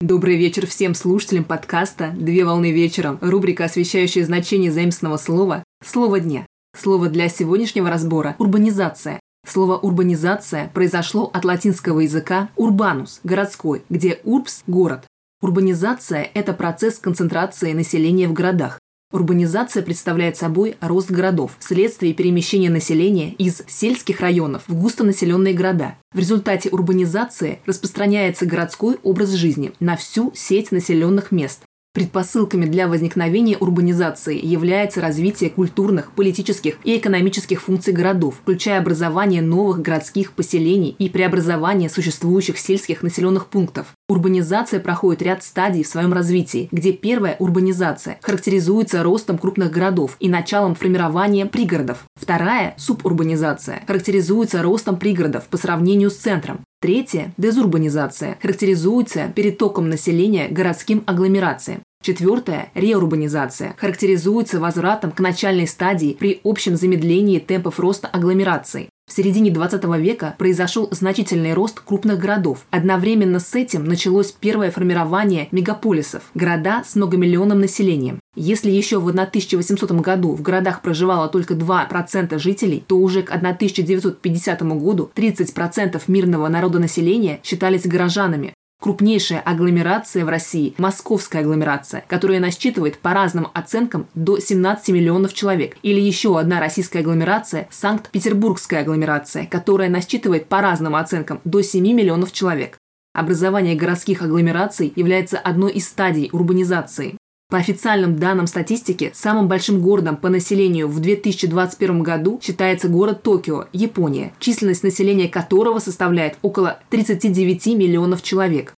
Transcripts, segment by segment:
Добрый вечер всем слушателям подкаста «Две волны вечером», рубрика, освещающая значение заимственного слова «Слово дня». Слово для сегодняшнего разбора – урбанизация. Слово «урбанизация» произошло от латинского языка «урбанус» – городской, где «урбс» – город. Урбанизация – это процесс концентрации населения в городах. Урбанизация представляет собой рост городов вследствие перемещения населения из сельских районов в густонаселенные города. В результате урбанизации распространяется городской образ жизни на всю сеть населенных мест, Предпосылками для возникновения урбанизации является развитие культурных, политических и экономических функций городов, включая образование новых городских поселений и преобразование существующих сельских населенных пунктов. Урбанизация проходит ряд стадий в своем развитии, где первая урбанизация характеризуется ростом крупных городов и началом формирования пригородов. Вторая – субурбанизация характеризуется ростом пригородов по сравнению с центром. Третье – дезурбанизация характеризуется перетоком населения городским агломерациям. Четвертое – реурбанизация характеризуется возвратом к начальной стадии при общем замедлении темпов роста агломерации. В середине 20 века произошел значительный рост крупных городов. Одновременно с этим началось первое формирование мегаполисов – города с многомиллионным населением. Если еще в 1800 году в городах проживало только 2% жителей, то уже к 1950 году 30% мирного народонаселения считались горожанами. Крупнейшая агломерация в России – московская агломерация, которая насчитывает по разным оценкам до 17 миллионов человек. Или еще одна российская агломерация – Санкт-Петербургская агломерация, которая насчитывает по разным оценкам до 7 миллионов человек. Образование городских агломераций является одной из стадий урбанизации. По официальным данным статистики, самым большим городом по населению в 2021 году считается город Токио, Япония, численность населения которого составляет около 39 миллионов человек.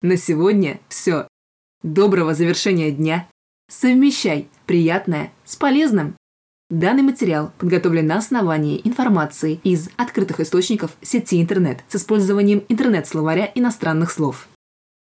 На сегодня все. Доброго завершения дня. Совмещай приятное с полезным. Данный материал подготовлен на основании информации из открытых источников сети интернет с использованием интернет-словаря иностранных слов.